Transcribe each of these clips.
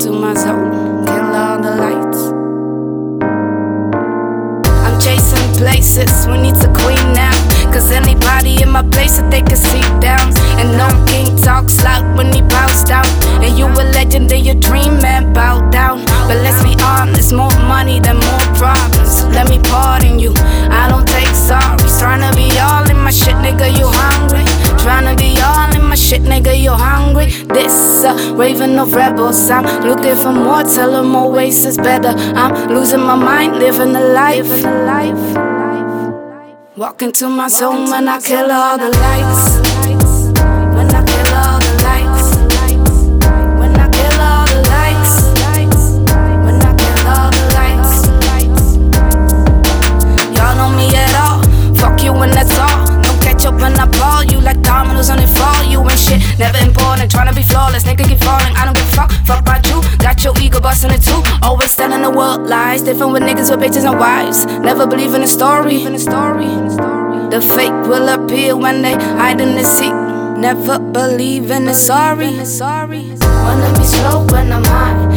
into my zone. Kill all the lights. I'm chasing places, we need to queen now. Cause anybody in my place that they can sit down. And no king talks loud when he bounced out. And you a legend, then you shit, nigga, you hungry? This uh, raven of rebels, I'm looking for more, tell them more ways is better. I'm losing my mind, living a life. Living a life. Walk into my zone when I kill all the lights. When I kill all the lights. When I kill all the lights. When I kill all the lights. Y'all know me at all. Fuck you and that's all. No catch up when I ball you like never important. Tryna be flawless, nigga keep falling. I don't give a fuck. Fuck about you. Got your ego busting it too. Always telling the world lies. Different with niggas with bitches and wives. Never believe in a story. In the story. The fake will appear when they hide in the seat. Never believe in the sorry. Wanna be slow when I'm high.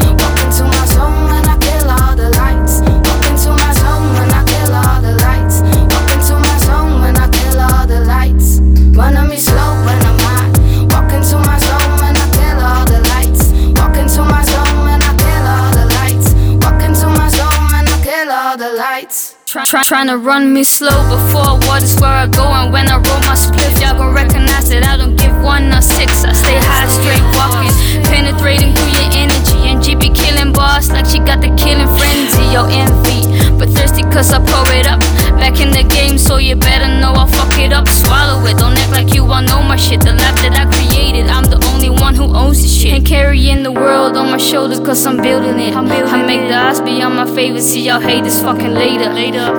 Try, try, trying to run me slow before what is where I go. And when I roll my spliff, y'all gon' recognize that I don't give one or six. I stay high, straight walking, penetrating through your energy. And G be killing boss like she got the killing frenzy. Yo, envy, but thirsty cause I pour it up. Back in the game, so you better know I'll fuck it up. Swallow it, don't act like you all know my shit. The life that I created, I'm the my shoulders cause I'm building it. I make the odds beyond my favor, see y'all hate this fucking later.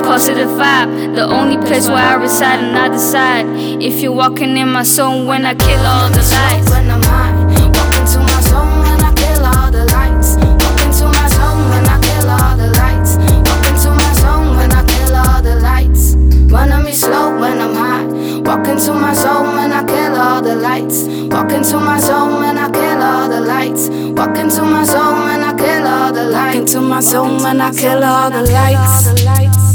Positive vibe, the only place where I reside and I decide. If you're walking in my zone when I kill all the lights. Into my zone when I kill all the lights. Walk into my zone when I kill all the lights. Walk into my zone when I kill all the lights. Walk into my zone when I kill all the lights.